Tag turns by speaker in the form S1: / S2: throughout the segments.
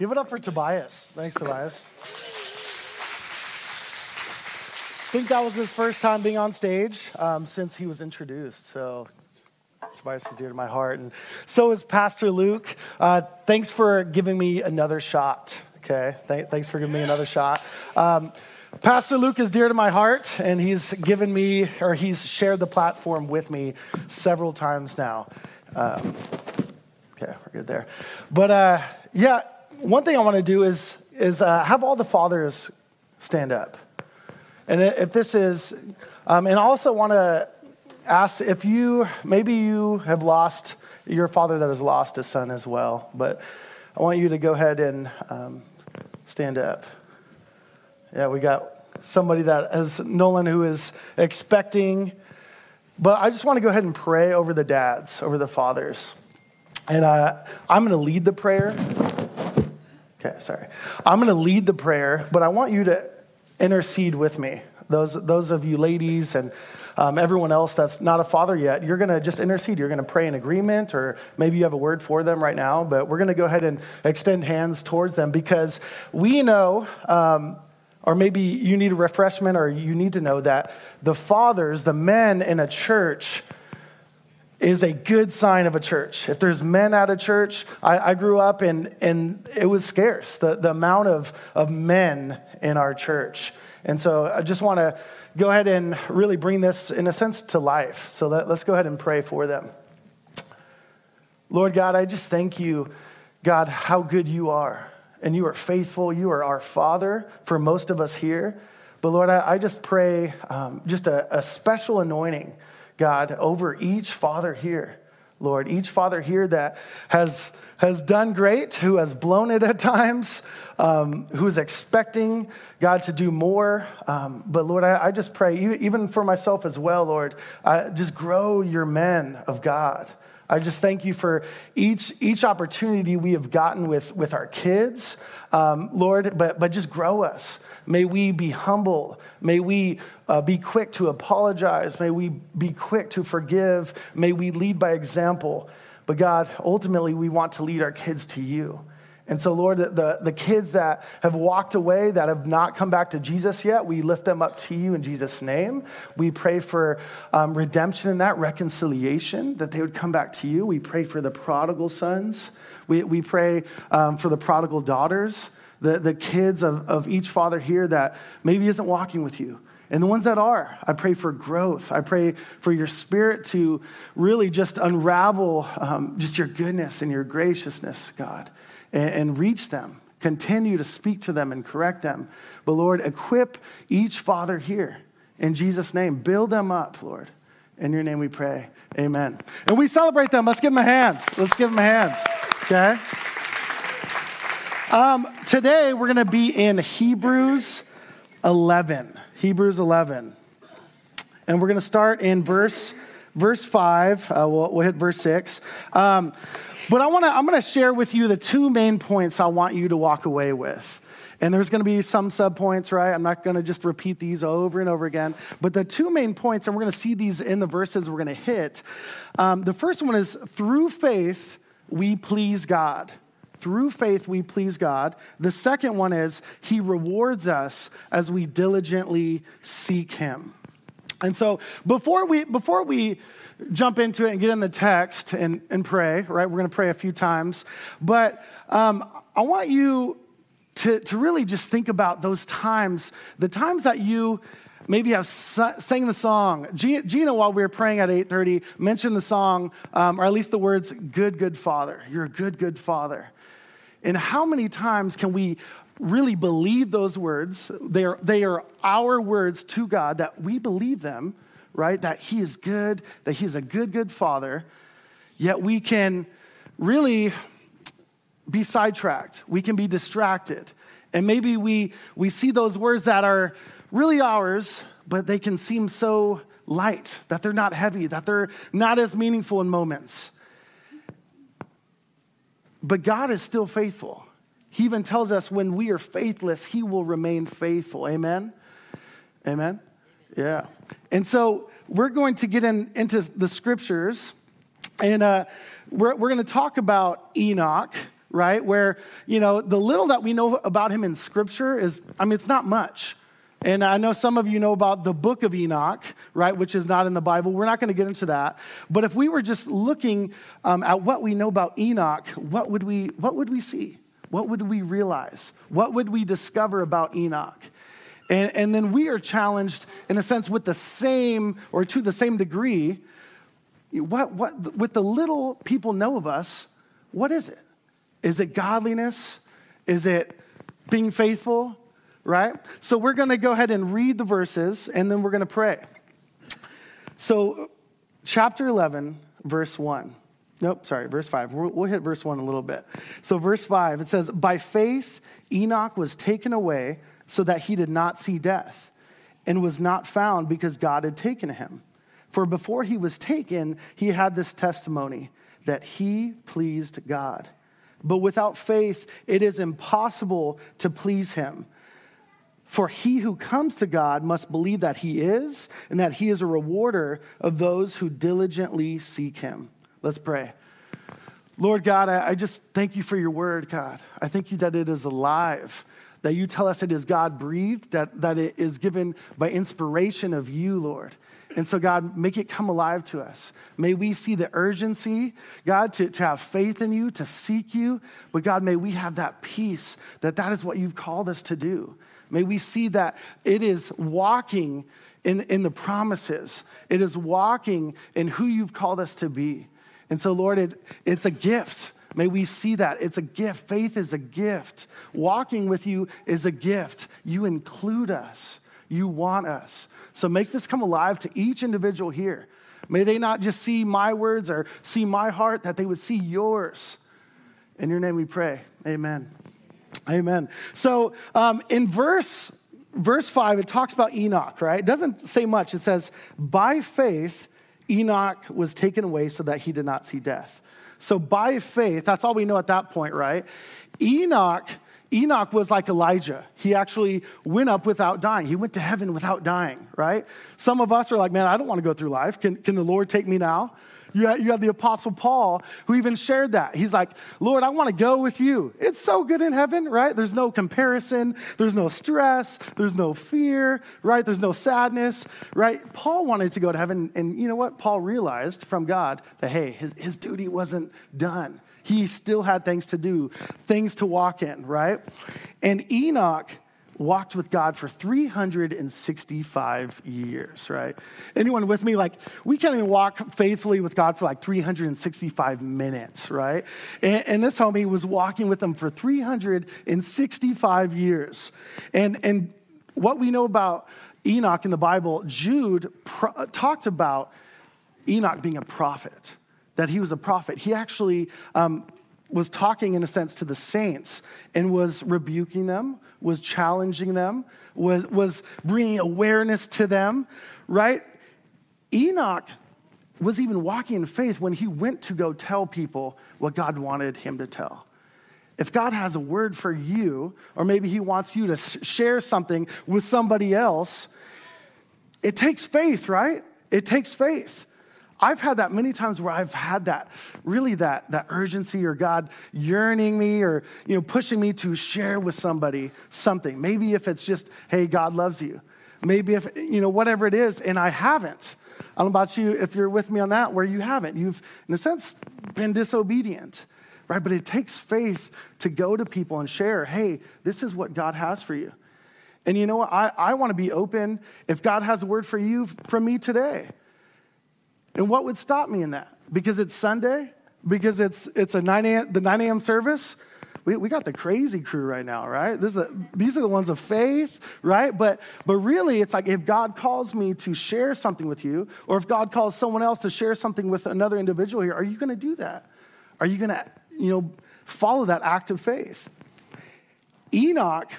S1: Give it up for Tobias. Thanks, Tobias. I think that was his first time being on stage um, since he was introduced. So Tobias is dear to my heart. And so is Pastor Luke. Uh, thanks for giving me another shot. Okay. Th- thanks for giving me another shot. Um, Pastor Luke is dear to my heart, and he's given me, or he's shared the platform with me several times now. Um, okay, we're good there. But uh, yeah, one thing I want to do is, is uh, have all the fathers stand up. And if this is, um, and I also want to ask if you, maybe you have lost your father that has lost a son as well, but I want you to go ahead and um, stand up. Yeah, we got somebody that is Nolan who is expecting, but I just want to go ahead and pray over the dads, over the fathers. And uh, I'm going to lead the prayer. Okay, sorry. I'm going to lead the prayer, but I want you to intercede with me. Those, those of you ladies and um, everyone else that's not a father yet, you're going to just intercede. You're going to pray in agreement, or maybe you have a word for them right now, but we're going to go ahead and extend hands towards them because we know, um, or maybe you need a refreshment, or you need to know that the fathers, the men in a church, is a good sign of a church. If there's men at a church, I, I grew up and, and it was scarce, the, the amount of, of men in our church. And so I just want to go ahead and really bring this, in a sense, to life. So let, let's go ahead and pray for them. Lord God, I just thank you, God, how good you are. And you are faithful. You are our Father for most of us here. But Lord, I, I just pray um, just a, a special anointing God, over each father here. Lord, each father here that has, has done great, who has blown it at times, um, who is expecting God to do more. Um, but Lord, I, I, just pray, even for myself as well, Lord, uh, just grow your men of God. I just thank you for each, each opportunity we have gotten with, with our kids, um, Lord, but, but just grow us. May we be humble. May we uh, be quick to apologize. May we be quick to forgive. May we lead by example. But God, ultimately, we want to lead our kids to you. And so, Lord, the, the kids that have walked away, that have not come back to Jesus yet, we lift them up to you in Jesus' name. We pray for um, redemption in that, reconciliation, that they would come back to you. We pray for the prodigal sons. We, we pray um, for the prodigal daughters, the, the kids of, of each father here that maybe isn't walking with you. And the ones that are, I pray for growth. I pray for your spirit to really just unravel um, just your goodness and your graciousness, God, and, and reach them. Continue to speak to them and correct them. But Lord, equip each father here in Jesus' name. Build them up, Lord. In your name we pray. Amen. And we celebrate them. Let's give them a hand. Let's give them a hand. Okay? Um, today we're going to be in Hebrews 11. Hebrews 11. And we're going to start in verse, verse 5. Uh, we'll, we'll, hit verse 6. Um, but I wanna, I'm going to share with you the two main points I want you to walk away with. And there's going to be some subpoints, right? I'm not going to just repeat these over and over again. But the two main points, and we're going to see these in the verses we're going to hit. Um, the first one is through faith, we please God. Through faith, we please God. The second one is He rewards us as we diligently seek Him. And so before we, before we jump into it and get in the text and, and pray, right? We're to pray a few times. But um, I want you to, to really just think about those times, the times that you maybe have sang the song. Gina, while we were praying at 8.30, mentioned the song, um, or at least the words, good, good father. You're a good, good father. And how many times can we really believe those words? They are, they are our words to God, that we believe them, right? That He is good, that He is a good, good Father. Yet we can really be sidetracked. We can be distracted. And maybe we, we see those words that are really ours, but they can seem so light, that they're not heavy, that they're not as meaningful in moments. But God is still faithful. He even tells us when we are faithless, He will remain faithful. Amen? Amen? Yeah. And so we're going to get in, into the scriptures, and uh, we're, we're going to talk about Enoch. right? Where, you know, the little that we know about him in scripture is, I mean, it's not much. And I know some of you know about the book of Enoch, right, which is not in the Bible. We're not going to get into that. But if we were just looking um, at what we know about Enoch, what would, we, what would we see? What would we realize? What would we discover about Enoch? And, and then we are challenged, in a sense, with the same, or to the same degree, what, what, with the little people know of us, what is it? Is it godliness? Is it being faithful? Right? So we're going to go ahead and read the verses and then we're going to pray. So, chapter 11, verse 1. Nope, sorry, verse 5. We'll, we'll hit verse 1 a little bit. So, verse 5, it says, By faith, Enoch was taken away so that he did not see death and was not found because God had taken him. For before he was taken, he had this testimony that he pleased God. But without faith, it is impossible to please him. For he who comes to God must believe that he is, and that he is a rewarder of those who diligently seek him. Let's pray. Lord God, I, just thank you for your word, God. I thank you that it is alive, that you tell us it is God breathed, that, that it is given by inspiration of you, Lord. And so, God, make it come alive to us. May we see the urgency, God, to, to have faith in you, to seek you. But, God, may we have that peace that that is what you've called us to do. May we see that it is walking in, in the promises, it is walking in who you've called us to be. And so, Lord, it, it's a gift. May we see that. It's a gift. Faith is a gift. Walking with you is a gift. You include us, you want us. So make this come alive to each individual here. May they not just see my words or see my heart, that they would see yours. In your name we pray. Amen. Amen. So um, in verse verse 5, it talks about Enoch, right? It doesn't say much. It says, by faith, Enoch was taken away so that he did not see death. So by faith, that's all we know at that point, right? Enoch Enoch was like Elijah. He actually went up without dying. He went to heaven without dying, right? Some of us are like, man, I don't want to go through life. Can, can the Lord take me now? You had, you had the Apostle Paul who even shared that. He's like, Lord, I want to go with you. It's so good in heaven, right? There's no comparison, there's no stress, there's no fear, right? There's no sadness, right? Paul wanted to go to heaven, and you know what? Paul realized from God that, hey, his, his duty wasn't done. He still had things to do, things to walk in, right? And Enoch walked with God for 365 years, right? Anyone with me? Like, we can't even walk faithfully with God for like 365 minutes, right? And, and this homie was walking with him for 365 years. And, and what we know about Enoch in the Bible, Jude pro- talked about Enoch being a prophet that he was a prophet. He actually um, was talking, in a sense, to the saints and was rebuking them, was challenging them, was, was bringing awareness to them, right? Enoch was even walking in faith when he went to go tell people what God wanted him to tell. If God has a word for you, or maybe he wants you to share something with somebody else, it takes faith, right? It takes faith. I've had that many times where I've had that, really that, that urgency or God yearning me or, you know, pushing me to share with somebody something. Maybe if it's just, hey, God loves you. Maybe if, you know, whatever it is, and I haven't. I don't know about you if you're with me on that, where you haven't. You've, in a sense, been disobedient, right? But it takes faith to go to people and share, hey, this is what God has for you. And you know what? I, I want to be open if God has a word for you from me today. And what would stop me in that? Because it's Sunday? Because it's, it's a 9 a.m., the 9 a.m. service? We, we got the crazy crew right now, right? This is the, these are the ones of faith, right? But, but really, it's like if God calls me to share something with you, or if God calls someone else to share something with another individual here, are you going to do that? Are you going to, you know, follow that act of faith? Enoch,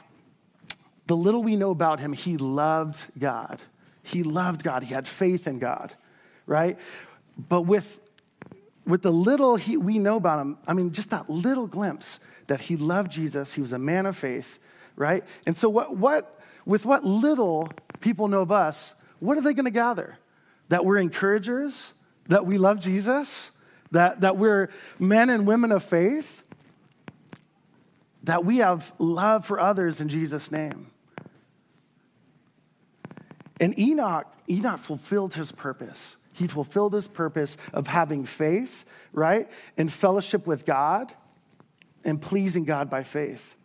S1: the little we know about him, he loved God. He loved God. He had faith in God right? But with, with the little he, we know about him, I mean, just that little glimpse that he loved Jesus, he was a man of faith, right? And so, what, what, with what little people know of us, what are they going to gather? That we're encouragers, that we love Jesus, that, that we're men and women of faith. that we have love for others in Jesus' name. And Enoch, Enoch fulfilled his purpose. He fulfilled his purpose of having faith, right? And fellowship with God and pleasing God by faith.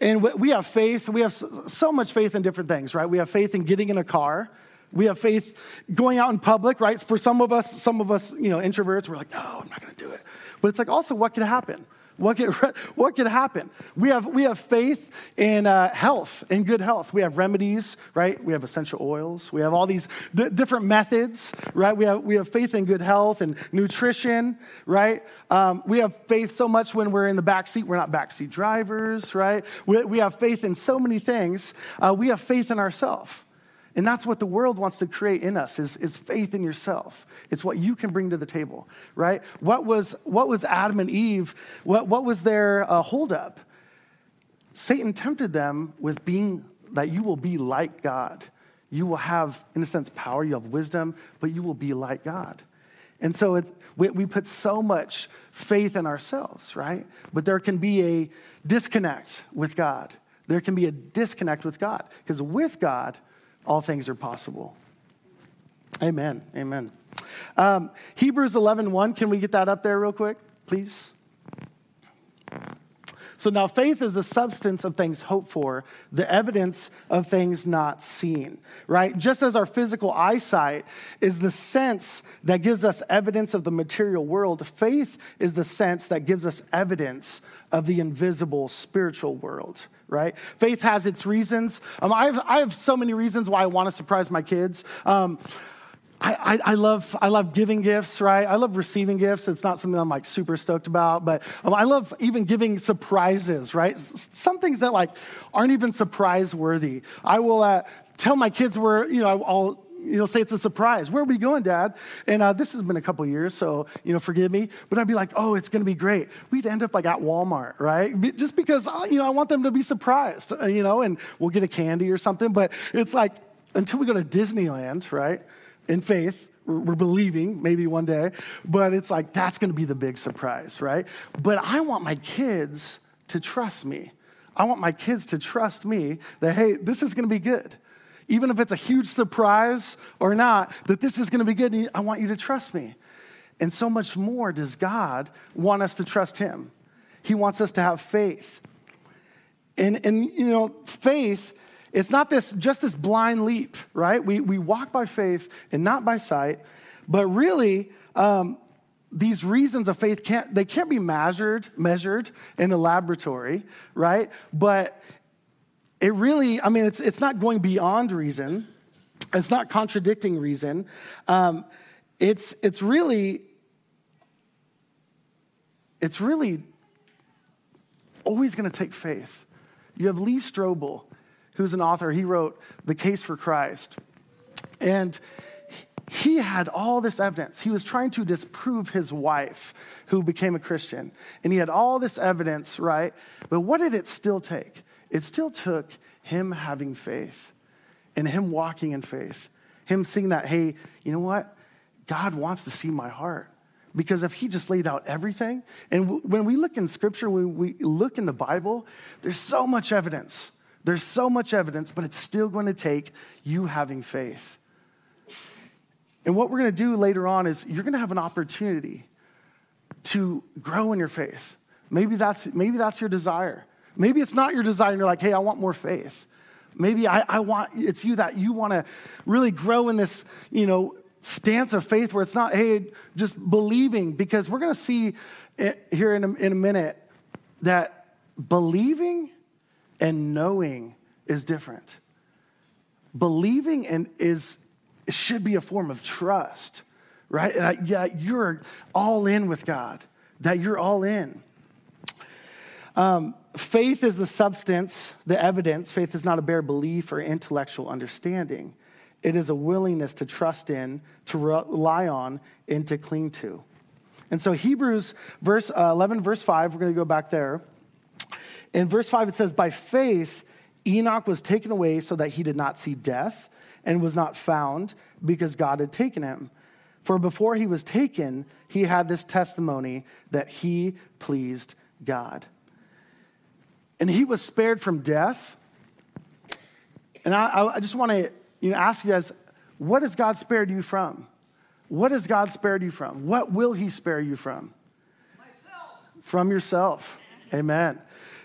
S1: And we have faith, we have so much faith in different things, right? We have faith in getting in a car. We have faith going out in public, right? For some of us, some of us, you know, introverts, we're like, no, I'm not gonna do it. But it's like also what could happen? What could, what could happen? We have, we have faith in uh, health, in good health. We have remedies, right? We have essential oils. We have all these d- different methods, right? We have, we have faith in good health and nutrition, right? Um, we have faith so much when we're in the back seat, we're not backseat drivers, right? We, we have faith in so many things. Uh, we have faith in ourselves. And that's what the world wants to create in us is, is faith in yourself. It's what you can bring to the table, right? What was, what was Adam and Eve? What, what was their uh, holdup? Satan tempted them with being that you will be like God. You will have, in a sense, power, you have wisdom, but you will be like God. And so it, we, we put so much faith in ourselves, right? But there can be a disconnect with God. There can be a disconnect with God. Because with God, all things are possible. Amen. Amen. Um, Hebrews 11 1, can we get that up there real quick, please? So now faith is the substance of things hoped for, the evidence of things not seen, right? Just as our physical eyesight is the sense that gives us evidence of the material world, faith is the sense that gives us evidence of the invisible spiritual world, right? Faith has its reasons. Um, I, have, I have so many reasons why I want to surprise my kids. Um, I, I, I, love, I love giving gifts, right? I love receiving gifts. It's not something I'm like super stoked about, but um, I love even giving surprises, right? Some things that like aren't even surprise worthy. I will uh, tell my kids where, you know, I'll, you know, say it's a surprise. Where are we going, Dad? And uh, this has been a couple years, so you know, forgive me. But I'd be like, oh, it's going to be great. We'd end up like at Walmart, right? Just because uh, you know, I want them to be surprised, uh, you know, and we'll get a candy or something. But it's like until we go to Disneyland, right? In faith, we're believing maybe one day, but it's like that's to be the big surprise, right? But I want my kids to trust me. I want my kids to trust me that, hey, this is to be good even if it's a huge surprise or not, that this is to be good. I want you to trust me. And so much more does God want us to trust Him. He wants us to have faith. And, and you know, faith, it's not this just this blind leap, right? We, we walk by faith and not by sight, but really, um, these reasons of faith can't they can't be measured measured in a laboratory right but it really, I mean, it's, it's not going beyond reason, it's not contradicting reason. Um, it's, it's really, it's really always going to take faith. You have Lee Strobel, who's an author. He wrote The Case for Christ. And he had all this evidence. He was trying to disprove his wife, who became a Christian. And he had all this evidence, right? But what did it still take? It still took him having faith and him walking in faith. Him seeing that, hey, you know what? God wants to see my heart. Because if he just laid out everything, and w- when we look in scripture, when we look in the Bible, there's so much evidence. There's so much evidence, but it's still going to take you having faith. And what we're going to do later on is you're going to have an opportunity to grow in your faith. Maybe that's, maybe that's your desire. Maybe it's not your desire and you're like, hey, I want more faith. Maybe I, I want, it's you that you want to really grow in this, you know, stance of faith where it's not, hey, just believing, because we're going to see here in a, in a minute that believing and knowing is different. Believing and is should be a form of trust, right? That, yeah, you're all in with God, that you're all in. Um, faith is the substance, the evidence. Faith is not a bare belief or intellectual understanding. It is a willingness to trust in, to rely on, and to cling to. And so, Hebrews verse uh, 11, verse 5, we're going to go back there. In verse 5, it says, By faith, Enoch was taken away so that he did not see death and was not found because God had taken him. For before he was taken, he had this testimony that he pleased God. and he was spared from death. And I, I just want to you know, ask you guys, what has God spared you from? What has God spared you from? What will he spare you from? Myself. From yourself. Amen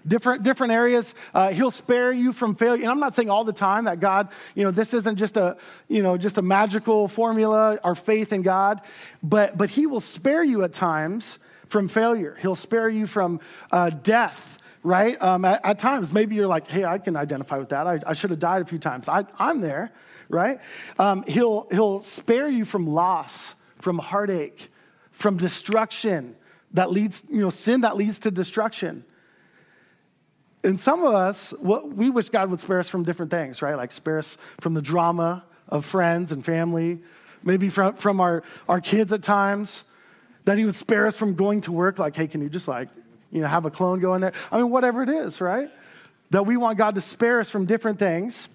S1: different, different areas. Uh, he'll spare you from failure. And I'm not saying all the time that God, you know, this isn't just a, you know, just a magical formula, our faith in God, but, but he will spare you at times from failure. He'll spare you from uh, death right? Um, at, at, times, maybe you're like, hey, I can identify with that. I, I should have died a few times. I, am there, right? Um, he'll, he'll spare you from loss, from heartache, from destruction that leads, you know, sin that leads to destruction and some of us, what, we wish God would spare us from different things, right? Like spare us from the drama of friends and family, maybe from, from our, our kids at times, that He would spare us from going to work, like, hey, can you just like, you know, have a clone go in there? I mean, whatever it is, right? That we want God to spare us from different things.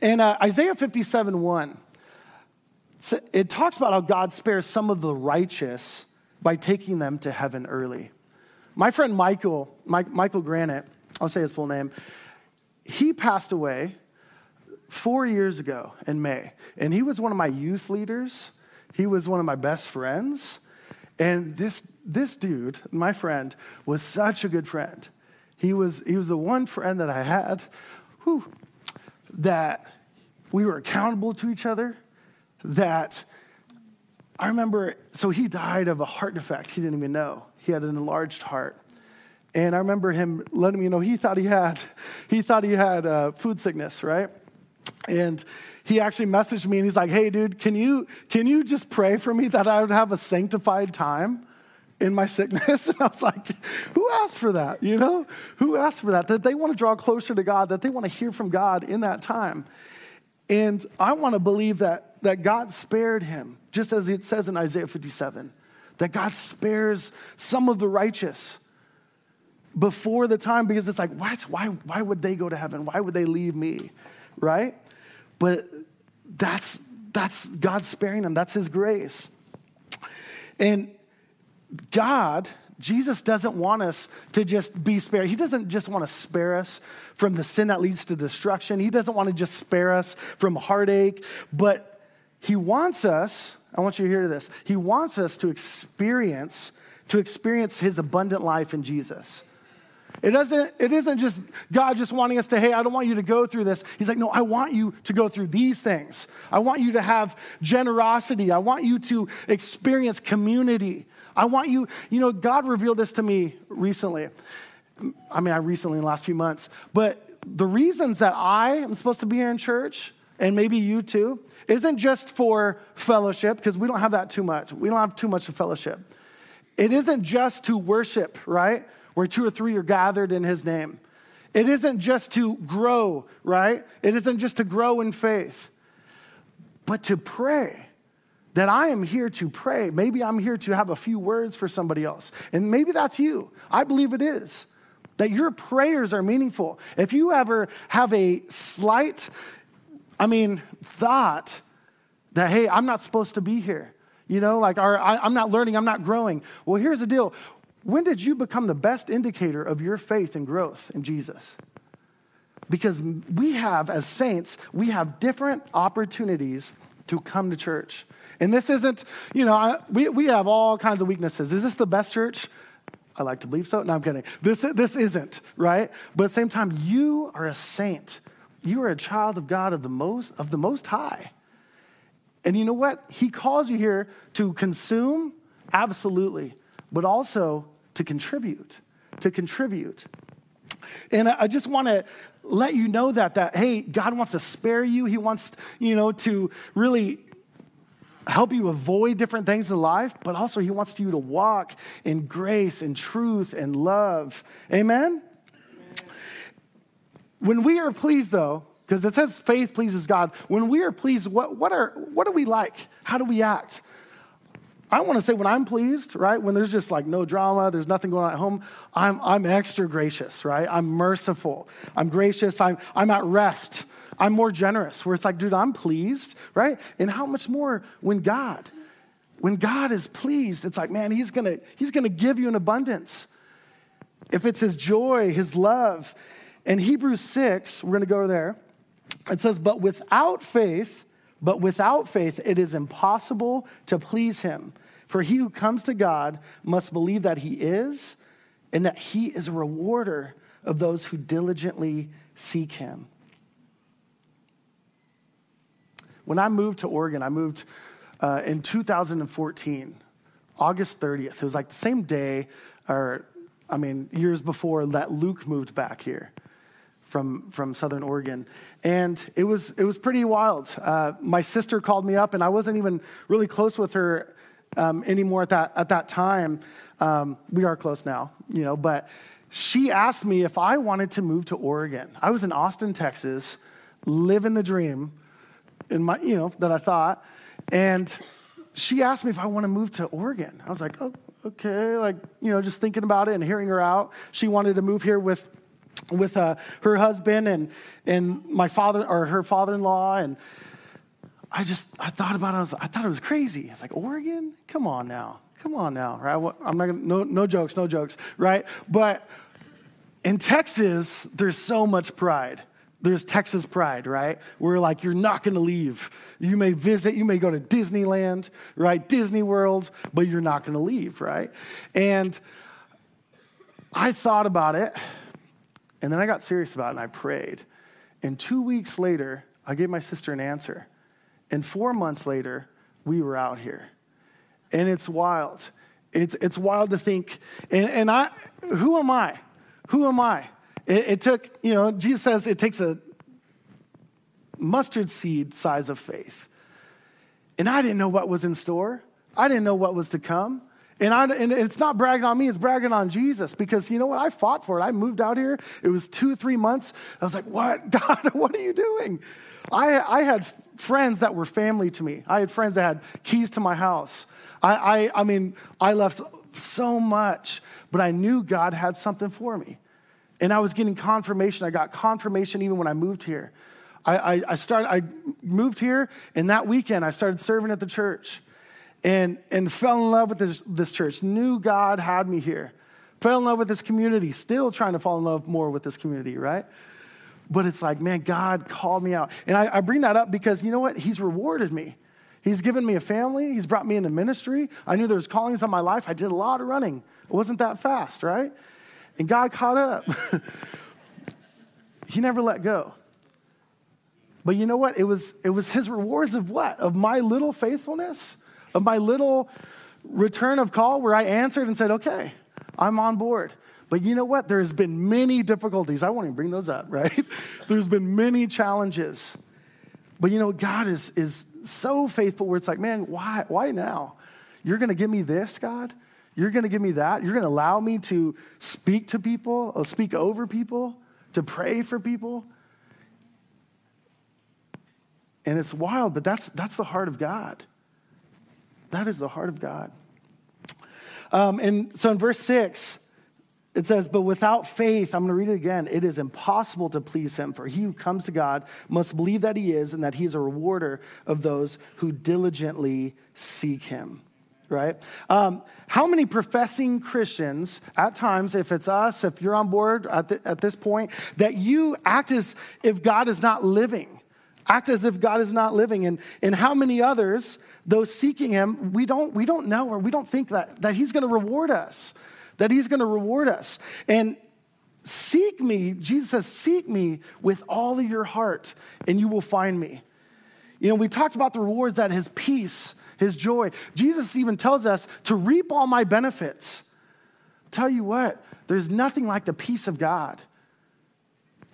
S1: And uh, Isaiah 57 1, it talks about how God spares some of the righteous by taking them to heaven early. My friend Michael, Mike, Michael Granite, I'll say his full name, he passed away four years ago in May. And he was one of my youth leaders. He was one of my best friends. And this, this dude, my friend, was such a good friend. He was, he was the one friend that I had whew, that we were accountable to each other, that I remember, so he died of a heart defect he didn't even know. He had an enlarged heart. And I remember him letting me know he thought he had, he thought he had uh, food sickness, right? And he actually messaged me and he's like, hey, dude, can you, can you just pray for me that I would have a sanctified time in my sickness? And I was like, who asked for that? You know, who asked for that? That they want to draw closer to God, that they want to hear from God in that time. And I want to believe that, that God spared him, just as it says in Isaiah 57 that God spares some of the righteous before the time because it's like, what? Why, why would they go to heaven? Why would they leave me? Right? But that's, that's God sparing them, that's His grace. And God, Jesus doesn't want us to just be spared. He doesn't just want to spare us from the sin that leads to destruction. He doesn't want to just spare us from heartache, but He wants us I want you to hear this. He wants us to experience, to experience his abundant life in Jesus. It doesn't, it isn't just God just wanting us to, hey, I don't want you to go through this. He's like, no, I want you to go through these things. I want you to have generosity. I want you to experience community. I want you, you know, God revealed this to me recently. I mean, I recently in the last few months, but the reasons that I am supposed to be here in church, and maybe you too, isn't just for fellowship, because we don't have that too much. We don't have too much of fellowship. It isn't just to worship, right? Where two or three are gathered in his name. It isn't just to grow, right? It isn't just to grow in faith, but to pray. That I am here to pray. Maybe I'm here to have a few words for somebody else. And maybe that's you. I believe it is. That your prayers are meaningful. If you ever have a slight I mean, thought that, hey, I'm not supposed to be here. You know, like, or, I, I'm not learning, I'm not growing. Well, here's the deal. When did you become the best indicator of your faith and growth in Jesus? Because we have, as saints, we have different opportunities to come to church. And this isn't, you know, I, we, we have all kinds of weaknesses. Is this the best church? I like to believe so. No, I'm kidding. This, this isn't, right? But at the same time, you are a saint. You are a child of God of the most, of the most high. And you know what? He calls you here to consume, absolutely, but also to contribute, to contribute. And I just want to let you know that that hey, God wants to spare you. He wants, you know, to really help you avoid different things in life, but also he wants you to walk in grace and truth and love. Amen. When we are pleased, though, because it says faith pleases God, when we are pleased, what, what, are, what are we like? How do we act? I want to say when I'm pleased, right? When there's just like no drama, there's nothing going on at home, I'm, I'm extra gracious, right? I'm merciful. I'm gracious. I'm, I'm at rest. I'm more generous, where it's like, dude, I'm pleased, right? And how much more when God, when God is pleased, it's like, man, he's gonna, he's gonna give you an abundance. if it's his joy, his love. In Hebrews 6, we're going to go there. It says, But without faith, but without faith, it is impossible to please him. For he who comes to God must believe that he is, and that he is a rewarder of those who diligently seek him. When I moved to Oregon, I moved uh, in 2014, August 30th. It was like the same day, or I mean, years before that Luke moved back here from, from Southern Oregon. And it was, it was pretty wild. Uh, my sister called me up, and I wasn't even really close with her um, anymore at that, at that time. Um, we are close now, you know, but she asked me if I wanted to move to Oregon. I was in Austin, Texas, living the dream in my, you know, that I thought. And she asked me if I want to move to Oregon. I was like, oh, okay. Like, you know, just thinking about it and hearing her out. She wanted to move here with, with uh, her husband and, and my father, or her father in law. And I just, I thought about it. I, was, I thought it was crazy. I was like, Oregon? Come on now. Come on now, right? I'm not gonna, no, no jokes, no jokes, right? But in Texas, there's so much pride. There's Texas pride, right? Where like you're not gonna leave. You may visit, you may go to Disneyland, right? Disney World, but you're not gonna leave, right? And I thought about it, and then I got serious about it and I prayed. And two weeks later, I gave my sister an answer. And four months later, we were out here. And it's wild. It's, it's wild to think. And, and I, who am I? Who am I? It, it took, you know, Jesus says it takes a mustard seed size of faith. And I didn't know what was in store. I didn't know what was to come. And, I, and it's not bragging on me, it's bragging on Jesus because you know what? I fought for it. I moved out here. It was two, three months. I was like, what? God, what are you doing? I, I had friends that were family to me. I had friends that had keys to my house. I, I, I mean, I left so much, but I knew God had something for me. And I was getting confirmation. I got confirmation even when I moved here. I, I, I, started, I moved here, and that weekend I started serving at the church and, and fell in love with this, this church. Knew God had me here. Fell in love with this community, still trying to fall in love more with this community, right? But it's like, man, God called me out. And I, I bring that up because you know what? He's rewarded me. He's given me a family. He's brought me into ministry. I knew there was callings on my life. I did a lot of running. It wasn't that fast, right? And God caught up. he never let go. But you know what? It was, it was his rewards of what? Of my little faithfulness, of my little return of call where I answered and said, okay, I'm on board. But you know what? There's been many difficulties. I won't even bring those up, right? There's been many challenges. But you know, God is, is so faithful where it's like, man, why, why now? You're going to give me this, God? You're going to give me that? You're going to allow me to speak to people, uh, speak over people, to pray for people? And it's wild, but that's, that's the heart of God. That is the heart of God. Um, and so in verse 6, it says, But without faith, I'm going to read it again, it is impossible to please him. For he who comes to God must believe that he is and that he is a rewarder of those who diligently seek him. Right? Um, how many professing Christians, at times, if it's us, if you're on board at, the, at this point, that you act as if God is not living? Act as if God is not living. And, and how many others, those seeking him, we don't, we don't know or we don't think that, that he's going to reward us that he's going to reward us. And seek me, Jesus says, seek me with all of your heart, and you will find me. You know, we talked about the rewards that his peace, his joy. Jesus even tells us to reap all my benefits. Tell you what, there's nothing like the peace of God.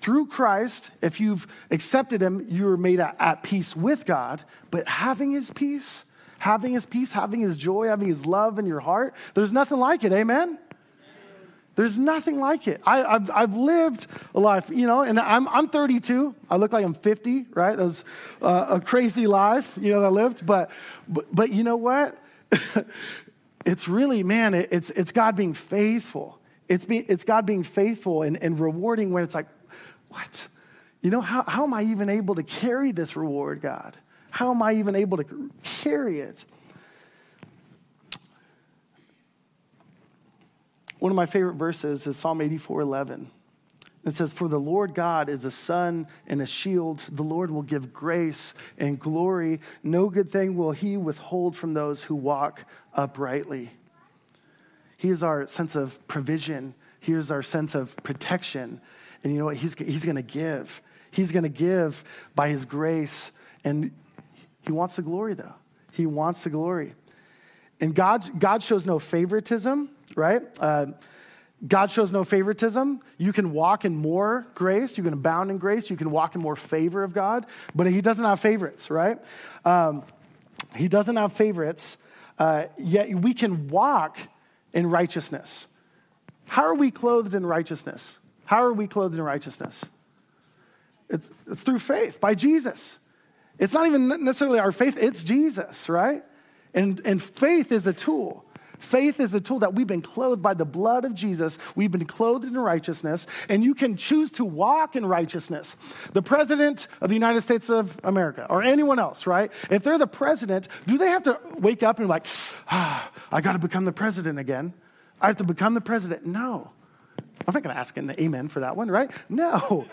S1: Through Christ, if you've accepted him, you're made at peace with God. But having his peace, having his peace, having his joy, having his love in your heart, there's nothing like it. Amen? There's nothing like it. I, have I've lived a life, you know, and I'm, I'm 32. I look like I'm 50, right? That was uh, a crazy life, you know, that I lived. But, but, but you know what? it's really, man, it, it's, it's God being faithful. It's, be, it's God being faithful and, and rewarding when it's like, what? You know, how, how am I even able to carry this reward, God? How am I even able to carry it? one of my favorite verses is Psalm 84 11. It says, For the Lord God is a sun and a shield. The Lord will give grace and glory. No good thing will he withhold from those who walk uprightly. He is our sense of provision, he is our sense of protection. And you know what? He's, he's going to give. He's going to give by his grace. And he wants the glory, though. He wants the glory. And God, God shows no favoritism, right? Uh, God shows no favoritism. You can walk in more grace. You can abound in grace. You can walk in more favor of God, but He doesn't have favorites, right? Um, he doesn't have favorites, uh, yet we can walk in righteousness. How are we clothed in righteousness? How are we clothed in righteousness? It's, it's through faith, by Jesus. It's not even necessarily our faith, it's Jesus, right? And, and faith is a tool. Faith is a tool that we've been clothed by the blood of Jesus. We've been clothed in righteousness, and you can choose to walk in righteousness. The president of the United States of America, or anyone else, right? If they're the president, do they have to wake up and be like, ah, I got to become the president again? I have to become the president? No. I'm not going to ask an amen for that one, right? No.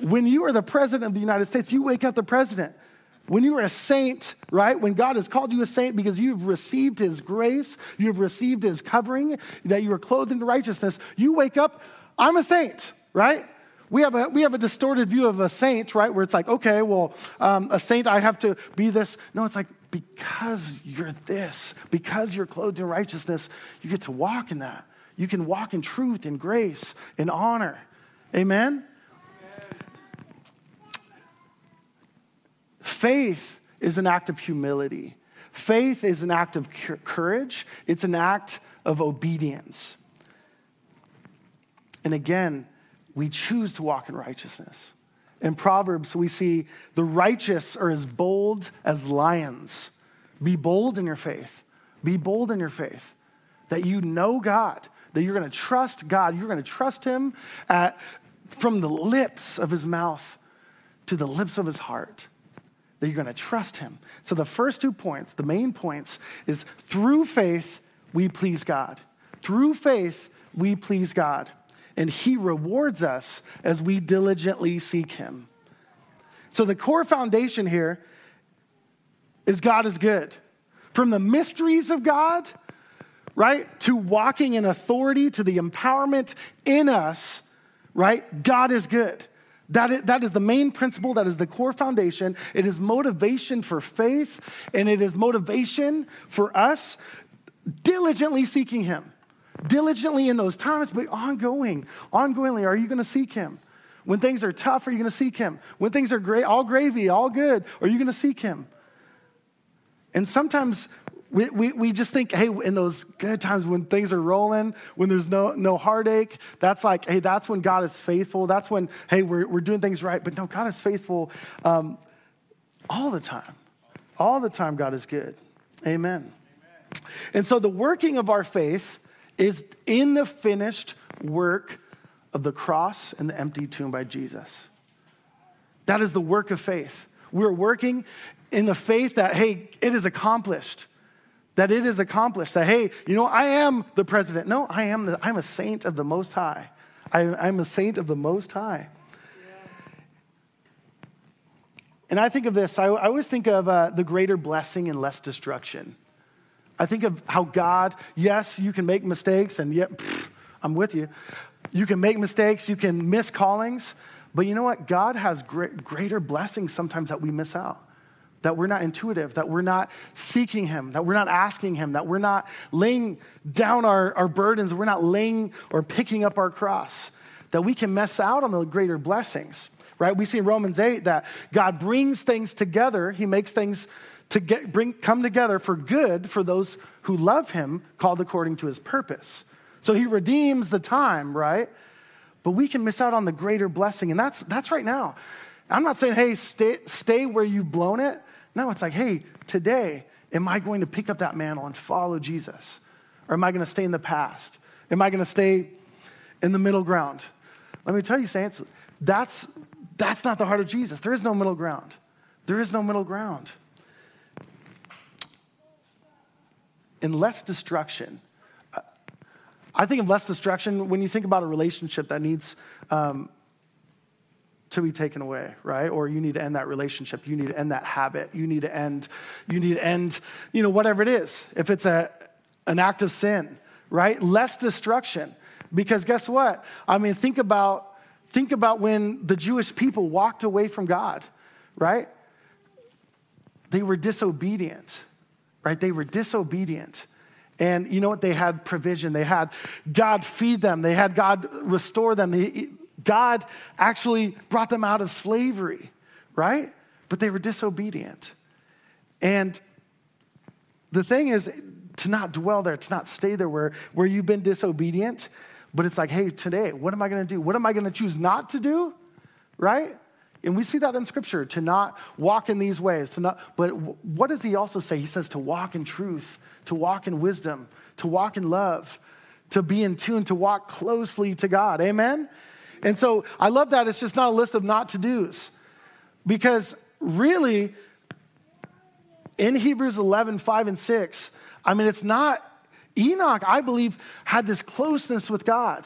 S1: when you are the president of the United States, you wake up the president. When you are a saint, right? When God has called you a saint because you've received his grace, you've received his covering, that you are clothed in righteousness, you wake up, I'm a saint, right? We have, a, we have a distorted view of a saint, right? Where it's like, okay, well, um, a saint, I have to be this. No, it's like, because you're this, because you're clothed in righteousness, you get to walk in that. You can walk in truth, in grace, in honor. Amen? Faith is an act of humility. Faith is an act of courage, it's an act of obedience. And again, we choose to walk in righteousness. In Proverbs, we see the righteous are as bold as lions. Be bold in your faith. Be bold in your faith. That you know God, that you're going to trust God. You're going to trust Him at, from the lips of His mouth to the lips of His heart that you're going to trust him. So the first two points, the main points, is through faith, we please God. Through faith, we please God. And he rewards us as we diligently seek him. So the core foundation here is God is good. From the mysteries of God, right, to walking in authority, to the empowerment in us, right, God is good. That is, that is the main principle, that is the core foundation. It is motivation for faith, and it is motivation for us diligently seeking Him. Diligently in those times, but ongoing, ongoingly, are you going to seek Him? When things are tough, are you going to seek Him? When things are great, all gravy, all good, are you going to seek Him? And sometimes we, we, we just think, hey, in those good times when things are rolling, when there's no, no heartache, that's like, hey, that's when God is faithful. That's when, hey, we're, we're doing things right. But no, God is faithful um, all the time. All the time, God is good. Amen. Amen. And so the working of our faith is in the finished work of the cross and the empty tomb by Jesus. That is the work of faith. We're working in the faith that, hey, it is accomplished that it is accomplished. That, hey, you know, I am the president. No, I am the, I'm a saint of the Most High. I, am a saint of the Most High. And I think of this, I, I always think of uh, the greater blessing and less destruction. I think of how God, yes, you can make mistakes, and yet, pff, I'm with you. You can make mistakes, you can miss callings, but you know what? God has great, greater blessings sometimes that we miss out that we're not intuitive, that we're not seeking Him, that we're not asking Him, that we're not laying down our, our burdens, we're not laying or picking up our cross, that we can mess out on the greater blessings, right? We see in Romans 8 that God brings things together, He makes things to get, bring, come together for good for those who love Him, called according to His purpose. So He redeems the time, right? But we can miss out on the greater blessing, and that's, that's right now. I'm not saying, hey, stay, stay where you've blown it. No, it's like, hey, today, am I going to pick up that mantle and follow Jesus? Or am I going to stay in the past? Am I going to stay in the middle ground? Let me tell you, saints, that's, that's not the heart of Jesus. There is no middle ground. There is no middle ground. In less destruction, uh, I think of less destruction when you think about a relationship that needs um, to be taken away, right? Or you need to end that relationship. You need to end that habit. You need to end, you need to end, you know, whatever it is. If it's a, an act of sin, right? Less destruction. Because guess what? I mean, think about, think about when the Jewish people walked away from God, right? They were disobedient, right? They were disobedient. And you know what? They had provision. They had God feed them. They had God restore them. God actually brought them out of slavery, right? But they were disobedient. And the thing is to not dwell there, to not stay there where, where you've been disobedient. But it's like, hey, today, what am I to do? What am I to choose not to do? Right? And we see that in scripture to not walk in these ways, to not, but what does he also say? He says to walk in truth, to walk in wisdom, to walk in love, to be in tune, to walk closely to God. Amen? And so I love that it's just not a list of not to do's. Because really, in Hebrews 11, 5 and 6, I mean, it's not, Enoch, I believe, had this closeness with God.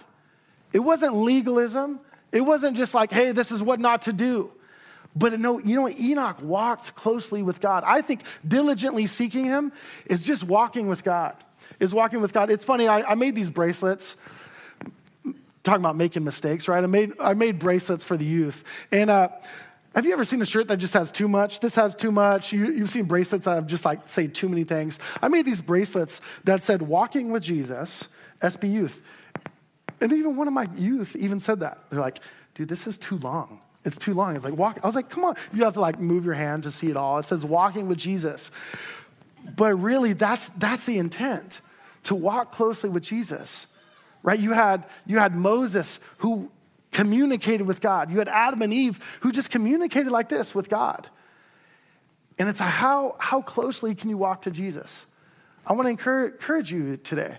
S1: It wasn't legalism, it wasn't just like, hey, this is what not to do. But no, you know, Enoch walked closely with God. I think diligently seeking him is just walking with God, is walking with God. It's funny, I, I made these bracelets talking about making mistakes, right? I made, I made bracelets for the youth. And uh, have you ever seen a shirt that just has too much? This has too much. You, you've seen bracelets that have just like say too many things. I made these bracelets that said walking with Jesus, SB Youth. And even one of my youth even said that. They're like, dude, this is too long. It's too long. It's like walk. I was like, come on. You have to like move your hand to see it all. It says walking with Jesus. But really, that's that's the intent to walk closely with Jesus. Right? You had you had Moses who communicated with God. You had Adam and Eve who just communicated like this with God. And it's how, how closely can you walk to Jesus? I want to encourage, encourage you today.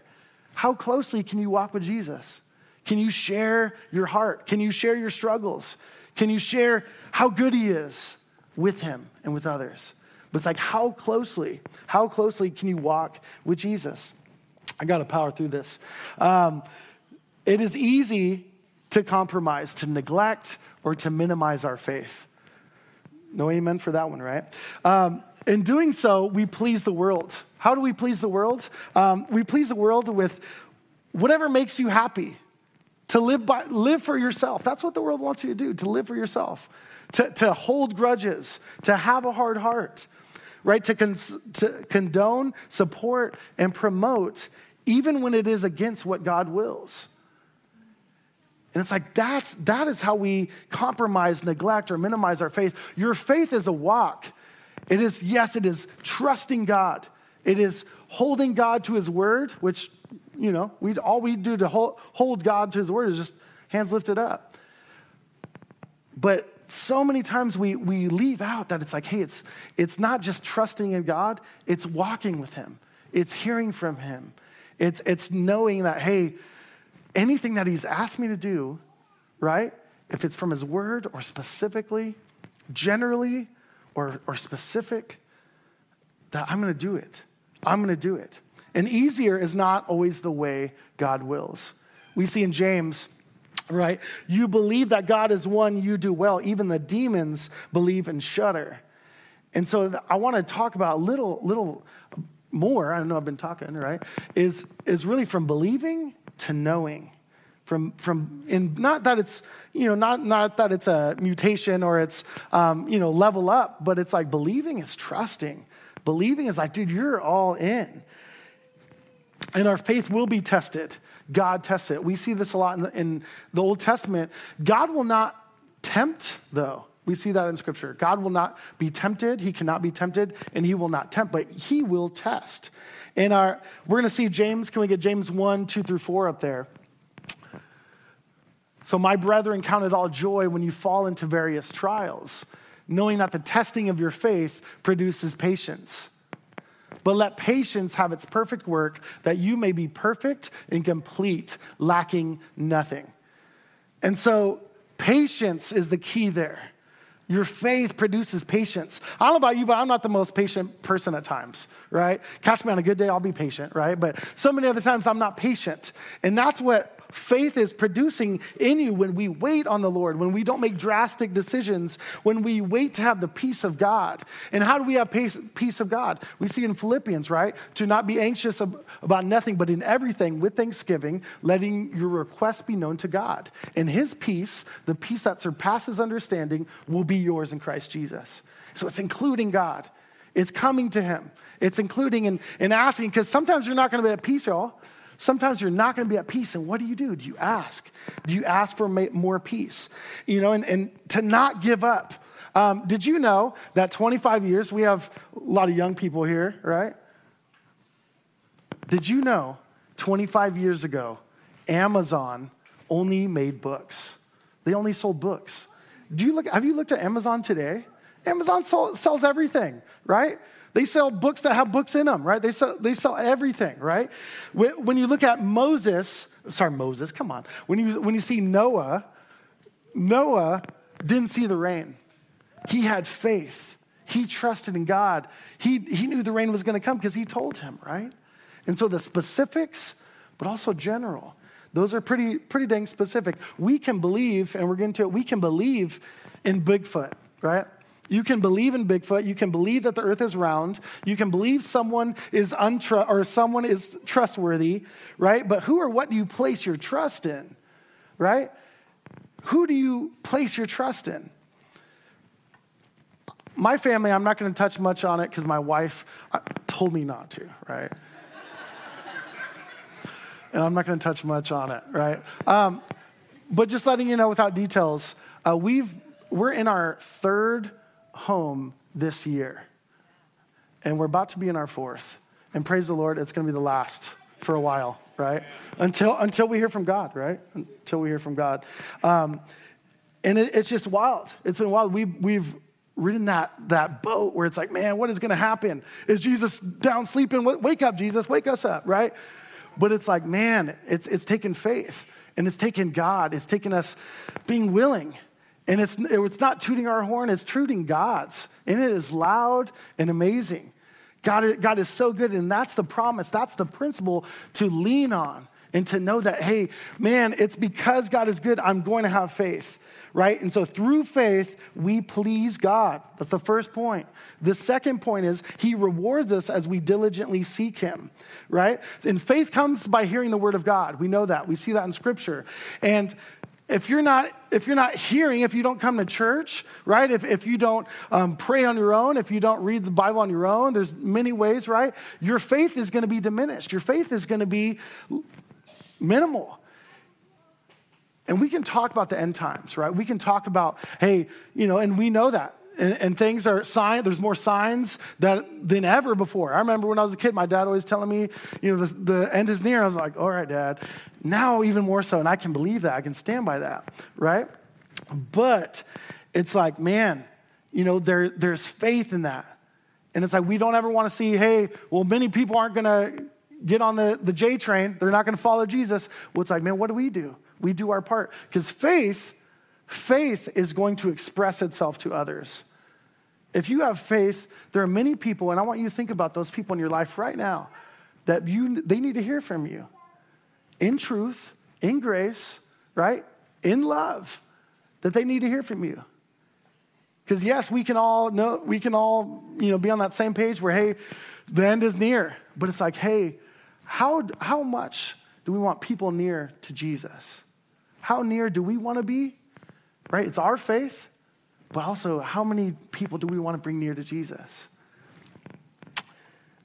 S1: How closely can you walk with Jesus? Can you share your heart? Can you share your struggles? Can you share how good He is with Him and with others? But it's like, how closely, how closely can you walk with Jesus? I got to power through this. Um, it is easy to compromise, to neglect, or to minimize our faith. No amen for that one, right? Um, in doing so, we please the world. How do we please the world? Um, we please the world with whatever makes you happy to live, by, live for yourself. That's what the world wants you to do, to live for yourself, to, to hold grudges, to have a hard heart, right? To, to condone, support, and promote, even when it is against what God wills. And it's like that's that is how we compromise, neglect, or minimize our faith. Your faith is a walk. It is, yes, it is trusting God. It is holding God to his word, which you know, we all we do to hold, hold God to his word is just hands lifted up. But so many times we, we leave out that it's like, hey, it's, it's not just trusting in God, it's walking with him, it's hearing from him, it's, it's knowing that, hey, anything that he's asked me to do, right? If it's from his word or specifically, generally or, or specific, that I'm going to do it. I'm going to do it. And easier is not always the way God wills. We see in James, right? You believe that God is one, you do well. Even the demons believe and shudder. And so I want to talk about little, little more. I don't know I've been talking, right? Is, is really from believing to knowing. From, from in not that it's you know not, not that it's a mutation or it's um, you know level up but it's like believing is trusting believing is like dude you're all in and our faith will be tested. God tests it. We see this a lot in the, in the Old Testament. God will not tempt, though. We see that in Scripture. God will not be tempted. He cannot be tempted, and He will not tempt, but He will test. In our, we're going to see James. Can we get James 1, 2 through 4 up there? So, my brethren, count it all joy when you fall into various trials, knowing that the testing of your faith produces patience. But let patience have its perfect work, that you may be perfect and complete, lacking nothing. And so, patience is the key there. Your faith produces patience. I don't know about you, but I'm not the most patient person at times, right? Catch me on a good day, I'll be patient, right? But so many other times I'm not patient. And that's what faith is producing in you when we wait on the Lord, when we don't make drastic decisions, when we wait to have the peace of God. And how do we have peace, peace of God? We see in Philippians, right? To not be anxious about nothing, but in everything with thanksgiving, letting your requests be known to God. And his peace, the peace that surpasses understanding, will be yours in Christ Jesus. So it's including God. It's coming to him. It's including and, and asking, because sometimes you're not going to be at peace, y'all. Sometimes you're not going to be at peace. And what do you do? Do you ask? Do you ask for more peace? You know, and, and to not give up. Um, did you know that 25 years, we have a lot of young people here, right? Did you know 25 years ago, Amazon only made books? They only sold books. Do you look, have you looked at Amazon today? Amazon sells everything, right? They sell books that have books in them, right? They sell, they sell everything, right? When you look at Moses, sorry, Moses, come on. When you, when you see Noah, Noah didn't see the rain. He had faith. He trusted in God. He, he knew the rain was going to come because he told him, right? And so the specifics, but also general, those are pretty, pretty dang specific. We can believe, and we're getting to it, we can believe in Bigfoot, right? You can believe in Bigfoot. You can believe that the earth is round. You can believe someone is untru- or someone is trustworthy, right? But who or what do you place your trust in, right? Who do you place your trust in? My family, I'm not going to touch much on it because my wife uh, told me not to, right? and I'm not going to touch much on it, right? Um, but just letting you know without details, uh, we've we're in our third home this year. And we're about to be in our fourth. And praise the Lord, it's going to be the last for a while, right? Until, until we hear from God, right? Until we hear from God. Um, and it, it's just wild. It's been wild. We, we've ridden that, that boat where it's like, man, what is going to happen? Is Jesus down sleeping? Wake up, Jesus, wake us up, right? But it's like, man, it's, it's taken faith and it's taken God. It's taken us being willing and it's, it's not tooting our horn, it's tooting God's. And it is loud and amazing. God, God is so good, and that's the promise, that's the principle to lean on and to know that, hey, man, it's because God is good, I'm going to have faith, right? And so through faith, we please God. That's the first point. The second point is he rewards us as we diligently seek him, right? And faith comes by hearing the word of God. We know that. We see that in scripture. And if you're not if you're not hearing if you don't come to church right? If, if you don't um, pray on your own if you don't read the bible on your own there's many ways right? Your faith is going to be diminished. Your faith is going to be minimal. And we can talk about the end times right? We can talk about hey you know and we know that and, and, things are sign there's more signs that, than ever before. I remember when i was a kid my dad always telling me you know the, the end is near. I was like all right dad. Now even more so and i can believe that. I can stand by that right? But it's like man you know there, there's faith in that. And it's like we don't ever want to see hey well many people aren't going to get on the, the j train. They're not going to follow jesus. Well it's like man what do we do? We do our part. Because faith faith is going to express itself to others. If you have faith, there are many people, and I want you to think about those people in your life right now that you, they need to hear from you in truth, in grace, right? In love, that they need to hear from you. Because yes, we can all know, we can all, you know, be on that same page where, hey, the end is near. But it's like, hey, how, how much do we want people near to Jesus? How near do we want to be? Right? It's our faith, but also how many people do we want to bring near to Jesus?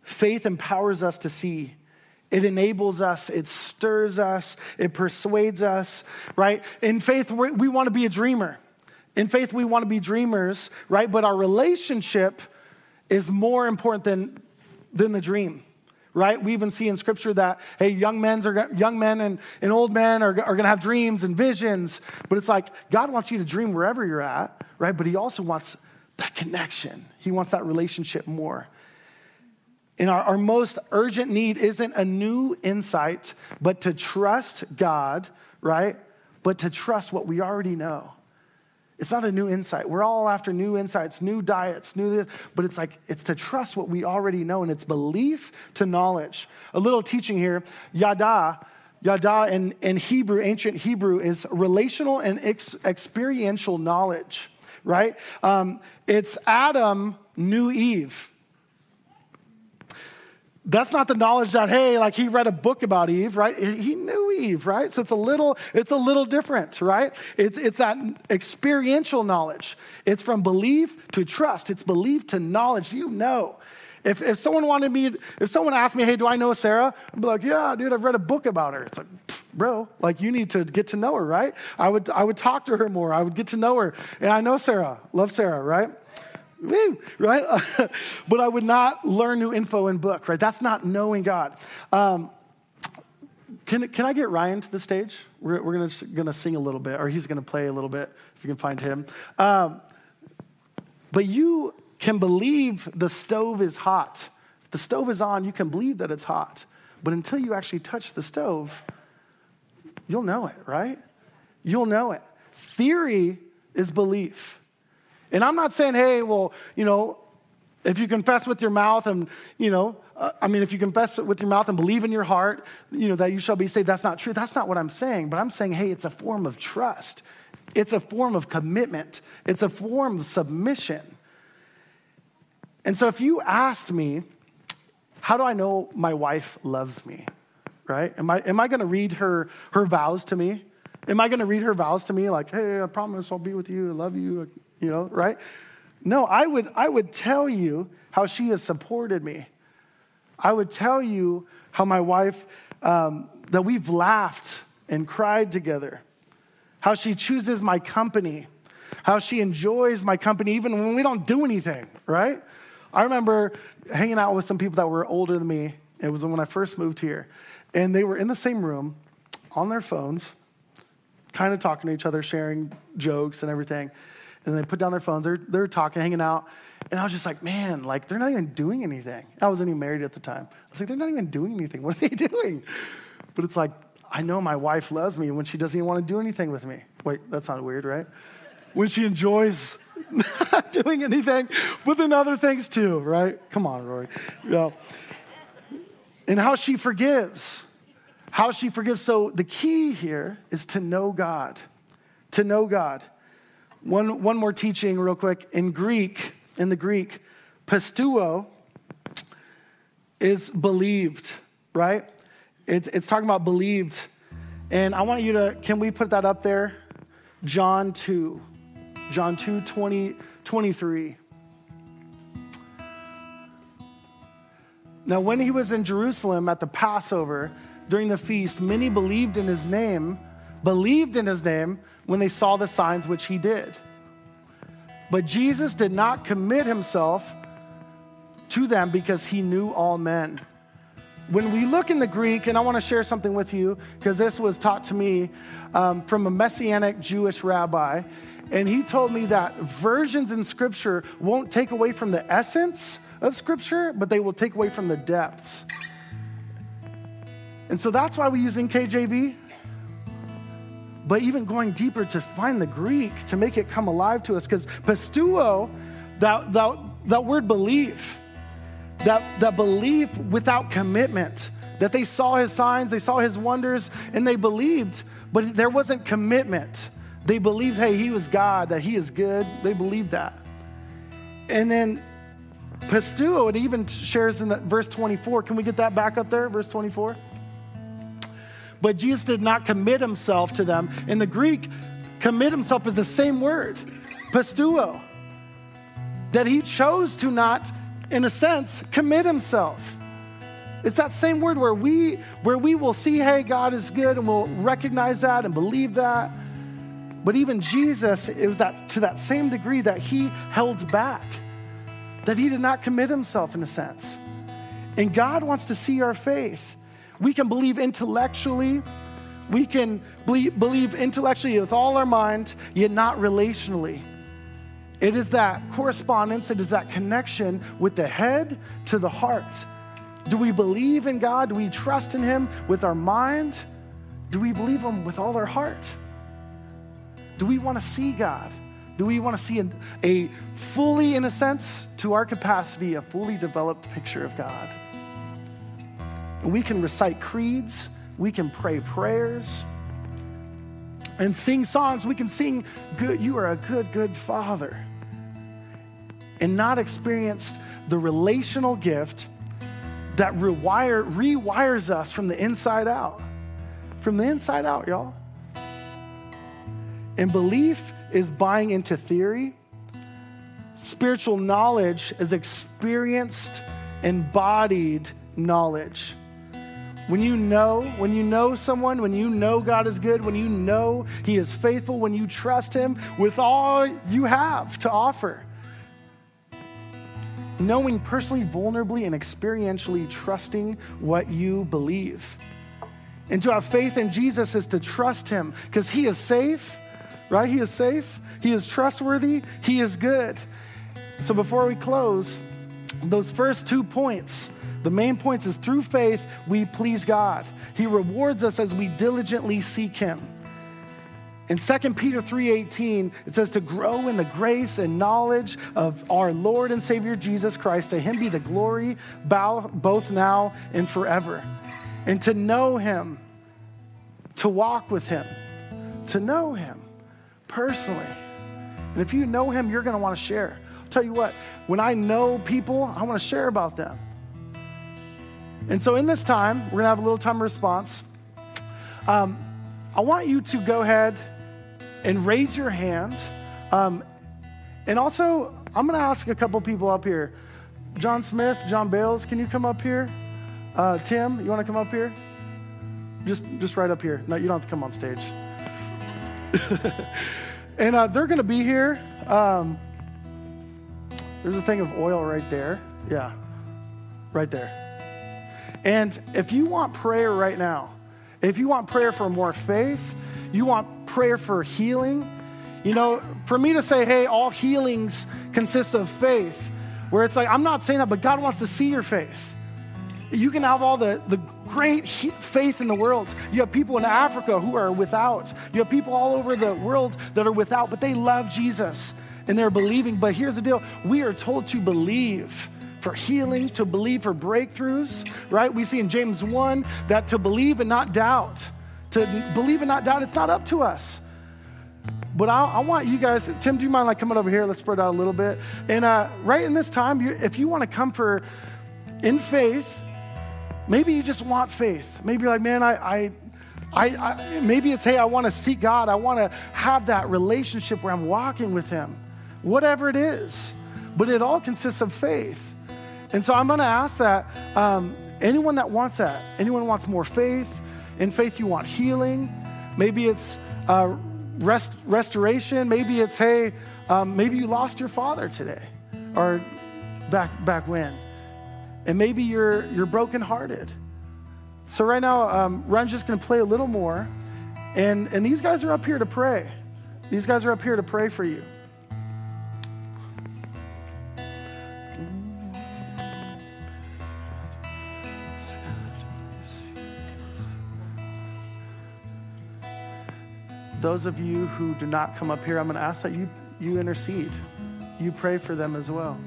S1: Faith empowers us to see. It enables us, it stirs us, it persuades us, right? In faith, we want to be a dreamer. In faith, we want to be dreamers, right? But our relationship is more important than, than the dream right? We even see in scripture that, hey, young, men's are, young men and, and old men are, are going to have dreams and visions. But it's like God wants you to dream wherever you're at, right? But He also wants that connection, He wants that relationship more. And our, our most urgent need isn't a new insight, but to trust God, right? But to trust what we already know. It's not a new insight. We're all after new insights, new diets, new this, but it's like it's to trust what we already know, and it's belief to knowledge. A little teaching here, yada, yada in, in Hebrew, ancient Hebrew, is relational and ex- experiential knowledge, right? Um, it's Adam knew Eve. That's not the knowledge that, hey, like he read a book about Eve, right? He knew Eve, right? So it's a little, it's a little different, right? It's, it's that experiential knowledge. It's from belief to trust. It's belief to knowledge. You know. If, if someone wanted me, if someone asked me, hey, do I know Sarah? I'd be like, yeah, dude, I've read a book about her. It's like, bro, like you need to get to know her, right? I would, I would talk to her more. I would get to know her. And I know Sarah, love Sarah, right? Woo, right? but I would not learn new info in book, right? That's not knowing God. Um, can, can I get Ryan to the stage? We're, we're gonna, gonna sing a little bit, or he's gonna play a little bit, if you can find him. Um, but you can believe the stove is hot. If the stove is on, you can believe that it's hot. But until you actually touch the stove, you'll know it, right? You'll know it. Theory is belief. And I'm not saying, hey, well, you know, if you confess with your mouth and, you know, uh, I mean, if you confess with your mouth and believe in your heart, you know, that you shall be saved, that's not true. That's not what I'm saying. But I'm saying, hey, it's a form of trust, it's a form of commitment, it's a form of submission. And so if you asked me, how do I know my wife loves me? Right? Am I, am I going to read her, her vows to me? Am I going to read her vows to me like, hey, I promise I'll be with you, I love you, you know, right? No, I would, I would tell you how she has supported me. I would tell you how my wife, um, that we've laughed and cried together, how she chooses my company, how she enjoys my company even when we don't do anything, right? I remember hanging out with some people that were older than me. It was when I first moved here. And they were in the same room on their phones, kind of talking to each other, sharing jokes and everything and they put down their phones. They're, they're talking, hanging out. And I was just like, man, like they're not even doing anything. I wasn't even married at the time. I was like, they're not even doing anything. What are they doing? But it's like, I know my wife loves me when she doesn't even want to do anything with me. Wait, that's not weird, right? When she enjoys not doing anything, but then other things too, right? Come on, Rory. Know, and how she forgives. How she forgives. So the key here is to know God. To know God. One, one more teaching, real quick. In Greek, in the Greek, pisteuo is believed, right? It's, it's talking about believed. And I want you to, can we put that up there? John 2. John 2, 20, 23. Now, when he was in Jerusalem at the Passover during the feast, many believed in his name, believed in his name when they saw the signs which he did. But Jesus did not commit himself to them because he knew all men. When we look in the Greek, and I want to share something with you because this was taught to me um, from a messianic Jewish rabbi, and he told me that versions in Scripture won't take away from the essence of Scripture, but they will take away from the depths. And so that's why we use NKJV but even going deeper to find the Greek to make it come alive to us. Because pisteuo, that, that, that word belief, that, that belief without commitment, that they saw his signs, they saw his wonders, and they believed, but there wasn't commitment. They believed, hey, he was God, that he is good. They believed that. And then pisteuo, it even shares in that verse 24. Can we get that back up there, verse 24? But Jesus did not commit himself to them. In the Greek, commit himself is the same word, pisteuo, that he chose to not, in a sense, commit himself. It's that same word where we where we will see, hey, God is good, and we'll recognize that and believe that. But even Jesus, it was that to that same degree that he held back, that he did not commit himself in a sense. And God wants to see our faith. We can believe intellectually. We can believe intellectually with all our mind, yet not relationally. It is that correspondence, it is that connection with the head to the heart. Do we believe in God? Do we trust in Him with our mind? Do we believe Him with all our heart? Do we want to see God? Do we want to see a, a fully, in a sense, to our capacity, a fully developed picture of God? We can recite creeds, we can pray prayers, and sing songs. We can sing, good, You are a good, good Father. And not experience the relational gift that rewire, rewires us from the inside out. From the inside out, y'all. And belief is buying into theory. Spiritual knowledge is experienced, embodied knowledge. When you know, when you know someone, when you know God is good, when you know He is faithful, when you trust Him with all you have to offer, knowing personally, vulnerably, and experientially trusting what you believe. And to have faith in Jesus is to trust Him because He is safe right? He is safe, He is trustworthy, He is good. So before we close, those first two points, the main points is through faith we please God. He rewards us as we diligently seek Him. In 2 Peter 3:18, it says to grow in the grace and knowledge of our Lord and Savior Jesus Christ. To him be the glory both now and forever. And to know him, to walk with him, to know him personally. And if you know him, you're going to want to share. I'll tell you what, when I know people, I want to share about them. And so in this time, we're going to have a little time response. Um, I want you to go ahead and raise your hand. Um, and also, I'm going to ask a couple people up here. John Smith, John Bales, can you come up here? Uh, Tim, you want to come up here? Just, just right up here. No, you don't have to come on stage. and uh, they're going to be here. Um, there's a thing of oil right there. Yeah, right there. And if you want prayer right now, if you want prayer for more faith, you want prayer for healing, you know, for me to say, hey, all healings consist of faith, where it's like, I'm not saying that, but God wants to see your faith. You can have all the, the great faith in the world. You have people in Africa who are without. You have people all over the world that are without, but they love Jesus and they're believing. But here's the deal we are told to believe for healing, to believe for breakthroughs, right? We see in James 1 that to believe and not doubt, to believe and not doubt, it's not up to us. But I, I, want you guys, Tim, do you mind like coming over here? Let's spread out a little bit. And uh, right in this time, you, if you want to come for in faith, Maybe you just want faith. Maybe you're like, man, I, I, I, I maybe it's, hey, I want to seek God. I want to have that relationship where I'm walking with Him. Whatever it is. But it all consists of faith. And so I'm going to ask that um, anyone that wants that, anyone wants more faith, in faith you want healing, maybe it's uh, rest, restoration, maybe it's, hey, um, maybe you lost your father today or back, back when and maybe you're you're brokenhearted. So right now, um, Run's just going to play a little more, and and these guys are up here to pray. These guys are up here to pray for you. Those of you who do not come up here, I'm going to ask that you you intercede. You pray for them as well.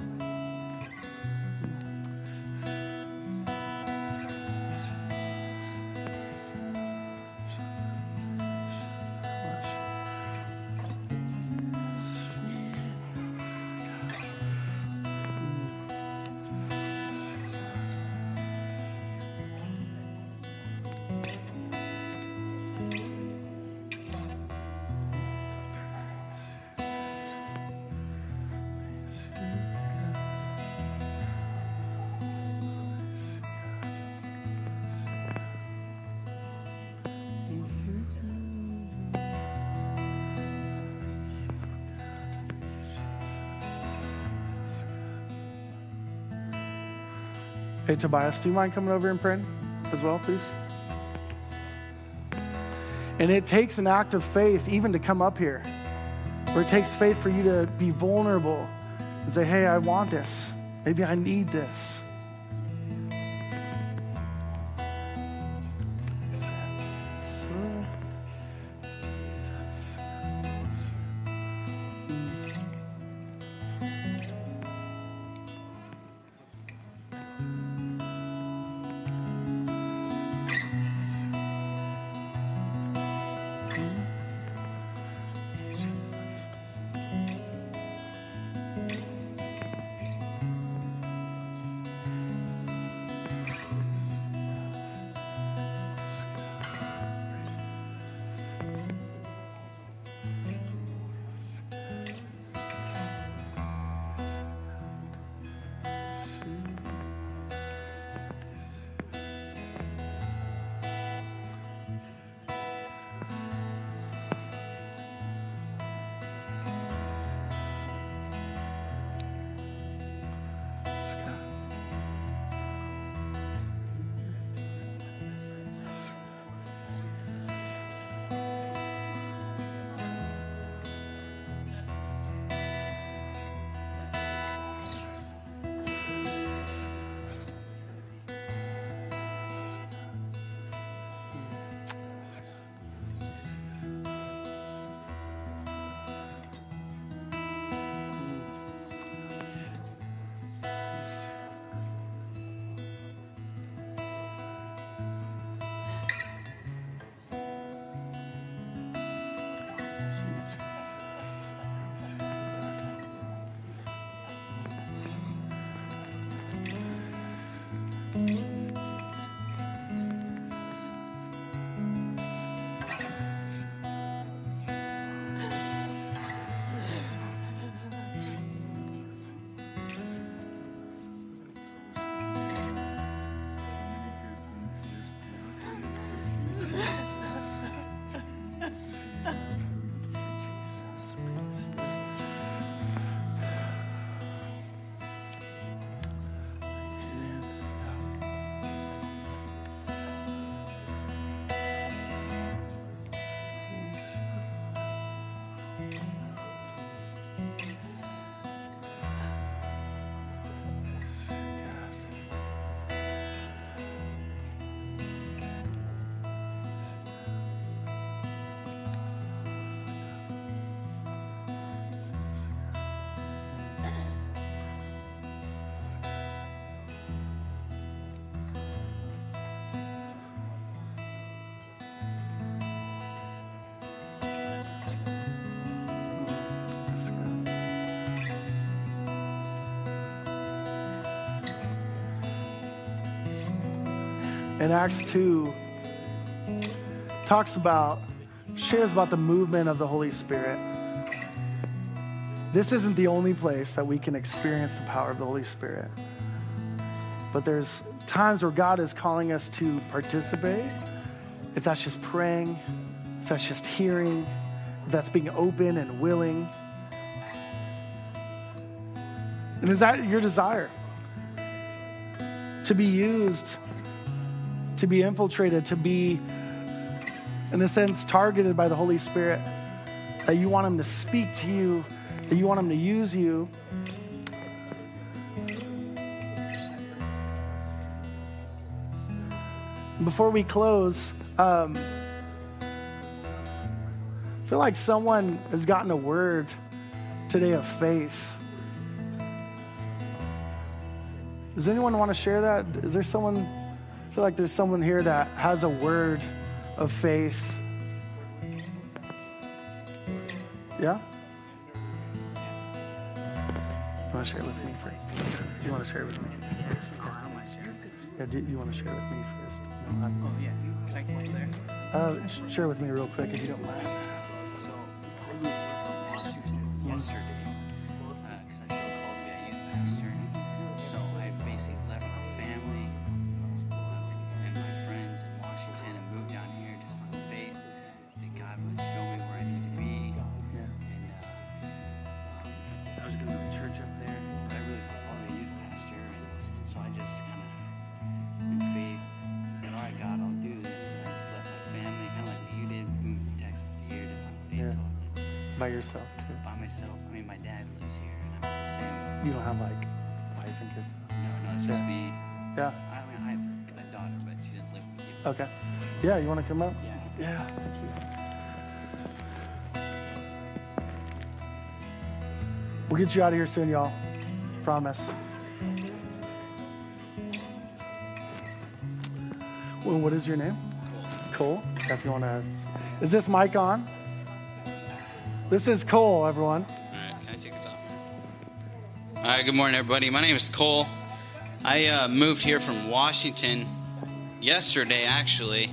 S1: Hey, Tobias, do you mind coming over and praying as well, please? And it takes an act of faith even to come up here, where it takes faith for you to be vulnerable and say, hey, I want this. Maybe I need this. In Acts 2 talks about, shares about the movement of the Holy Spirit. This isn't the only place that we can experience the power of the Holy Spirit. But there's times where God is calling us to participate. If that's just praying, if that's just hearing, if that's being open and willing. And is that your desire? To be used, to be infiltrated, to be, in a sense, targeted by the Holy Spirit. That you want Him to speak to you, that you want Him to use you. Before we close, um, I feel like someone has gotten a word today of faith. Does anyone want to share that? Is there someone? I feel like there's someone here that has a word of faith. Yeah? You want to share it with me first? You want to share it with me? Yeah, do you want to share it with me first?
S2: Oh, yeah. Can I come up there?
S1: Uh, share with me real quick if you don't mind.
S2: So,
S1: By yourself.
S2: By myself. I mean, my dad lives here, and I'm the same.
S1: You don't have like wife and kids.
S2: No, no, it's just
S1: Yeah.
S2: me.
S1: Yeah.
S2: I mean, I have a daughter, but she doesn't live with me.
S1: Okay. Yeah, you want to come up?
S2: Yeah.
S1: Yeah. Thank you. We'll get you out of here soon, y'all. Promise. Well, what is your name? Cole. If you want to. Is this mic on? This is Cole, everyone.
S2: All right, can I take this off? All right, good morning, everybody. My name is Cole. I uh, moved here from Washington yesterday, actually.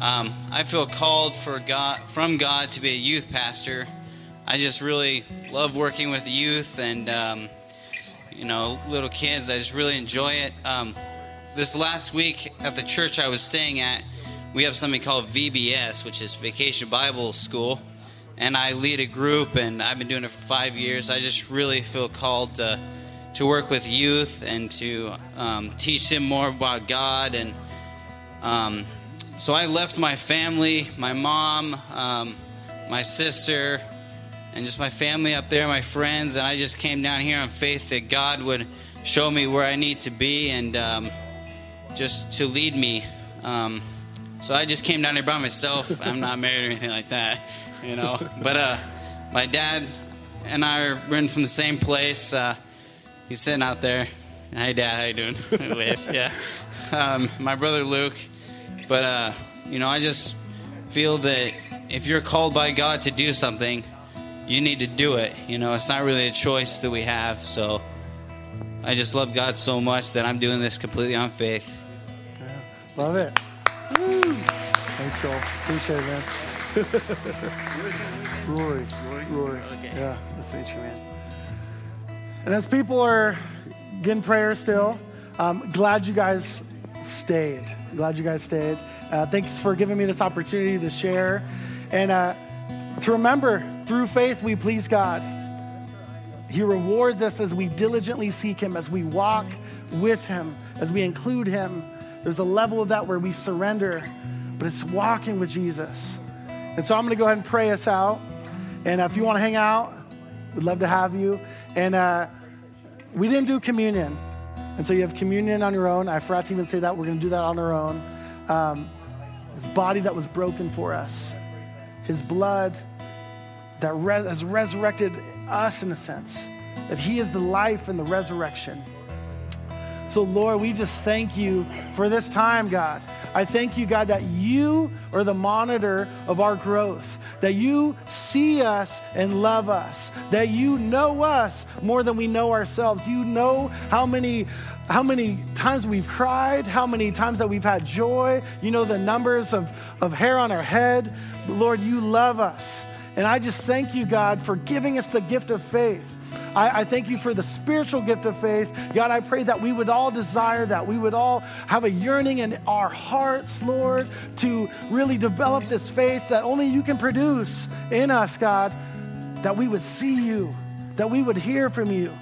S2: Um, I feel called for God from God to be a youth pastor. I just really love working with youth and um, you know little kids. I just really enjoy it. Um, this last week at the church I was staying at, we have something called VBS, which is Vacation Bible School and I lead a group, and I've been doing it for five years. I just really feel called to, to work with youth and to um, teach them more about God. And um, so I left my family, my mom, um, my sister, and just my family up there, my friends, and I just came down here on faith that God would show me where I need to be and um, just to lead me. Um, so I just came down here by myself. I'm not married or anything like that, you know. But uh, my dad and I are we're in from the same place. Uh, he's sitting out there. Hey, Dad, how you doing? Wave, yeah. Um, my brother Luke. But uh, you know, I just feel that if you're called by God to do something, you need to do it. You know, it's not really a choice that we have. So I just love God so much that I'm doing this completely on faith.
S1: Yeah. Love it. Woo. Thanks, Cole. Appreciate it, man. Rory. Rory. Yeah, nice to meet you, man. And as people are getting prayer still, um, glad you guys stayed. Glad you guys stayed. Uh, thanks for giving me this opportunity to share and uh, to remember through faith we please God. He rewards us as we diligently seek Him, as we walk with Him, as we include Him. There's a level of that where we surrender, but it's walking with Jesus. And so I'm going to go ahead and pray us out. And uh, if you want to hang out, we'd love to have you. And uh, we didn't do communion. And so you have communion on your own. I forgot to even say that. We're going to do that on our own. Um, his body that was broken for us, his blood that res- has resurrected us in a sense, that he is the life and the resurrection. So, Lord, we just thank you for this time, God. I thank you, God, that you are the monitor of our growth, that you see us and love us, that you know us more than we know ourselves. You know how many how many times we've cried, how many times that we've had joy. You know the numbers of, of hair on our head. Lord, you love us. And I just thank you, God, for giving us the gift of faith. I, I, thank you for the spiritual gift of faith. God, I pray that we would all desire that. We would all have a yearning in our hearts, Lord, to really develop this faith that only you can produce in us, God, that we would see you, that we would hear from you.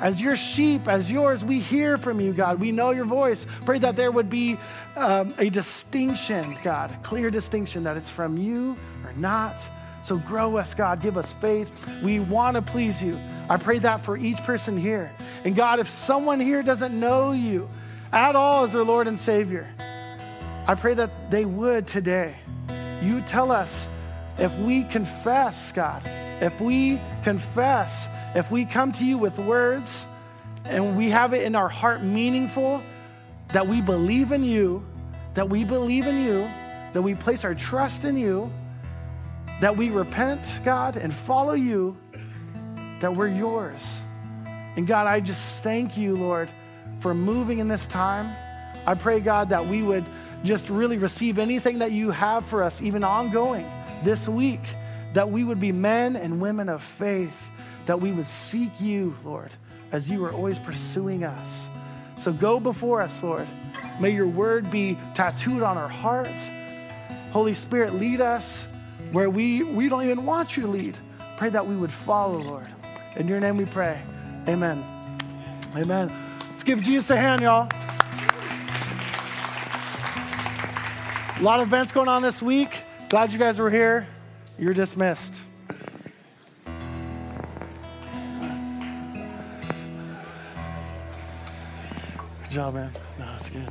S1: As your sheep, as yours, we hear from you, God. We know your voice. Pray that there would be um, a distinction, God, clear distinction that it's from you or not. So grow us, God. Give us faith. We want to please you. I pray that for each person here. And God, if someone here doesn't know you at all as their Lord and Savior, I pray that they would today. You tell us if we confess, God, if we confess, if we come to you with words and we have it in our heart meaningful, that we believe in you, that we believe in you, that we place our trust in you that we repent, God, and follow you, that we're yours. And God, I just thank you, Lord, for moving in this time. I pray, God, that we would just really receive anything that you have for us, even ongoing this week, that we would be men and women of faith, that we would seek you, Lord, as you are always pursuing us. So go before us, Lord. May your word be tattooed on our hearts. Holy Spirit, lead us where we, we don't even want you to lead. Pray that we would follow, Lord. In your name we pray. Amen. Amen. Let's give Jesus a hand, y'all. A lot of events going on this week. Glad you guys were here. You're dismissed. Good job, man. No, it's good.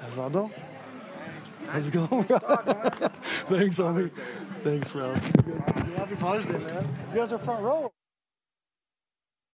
S1: That's all done. How's it going? Thanks, homie. Thanks, bro. Happy Father's Day, man. You guys are front row.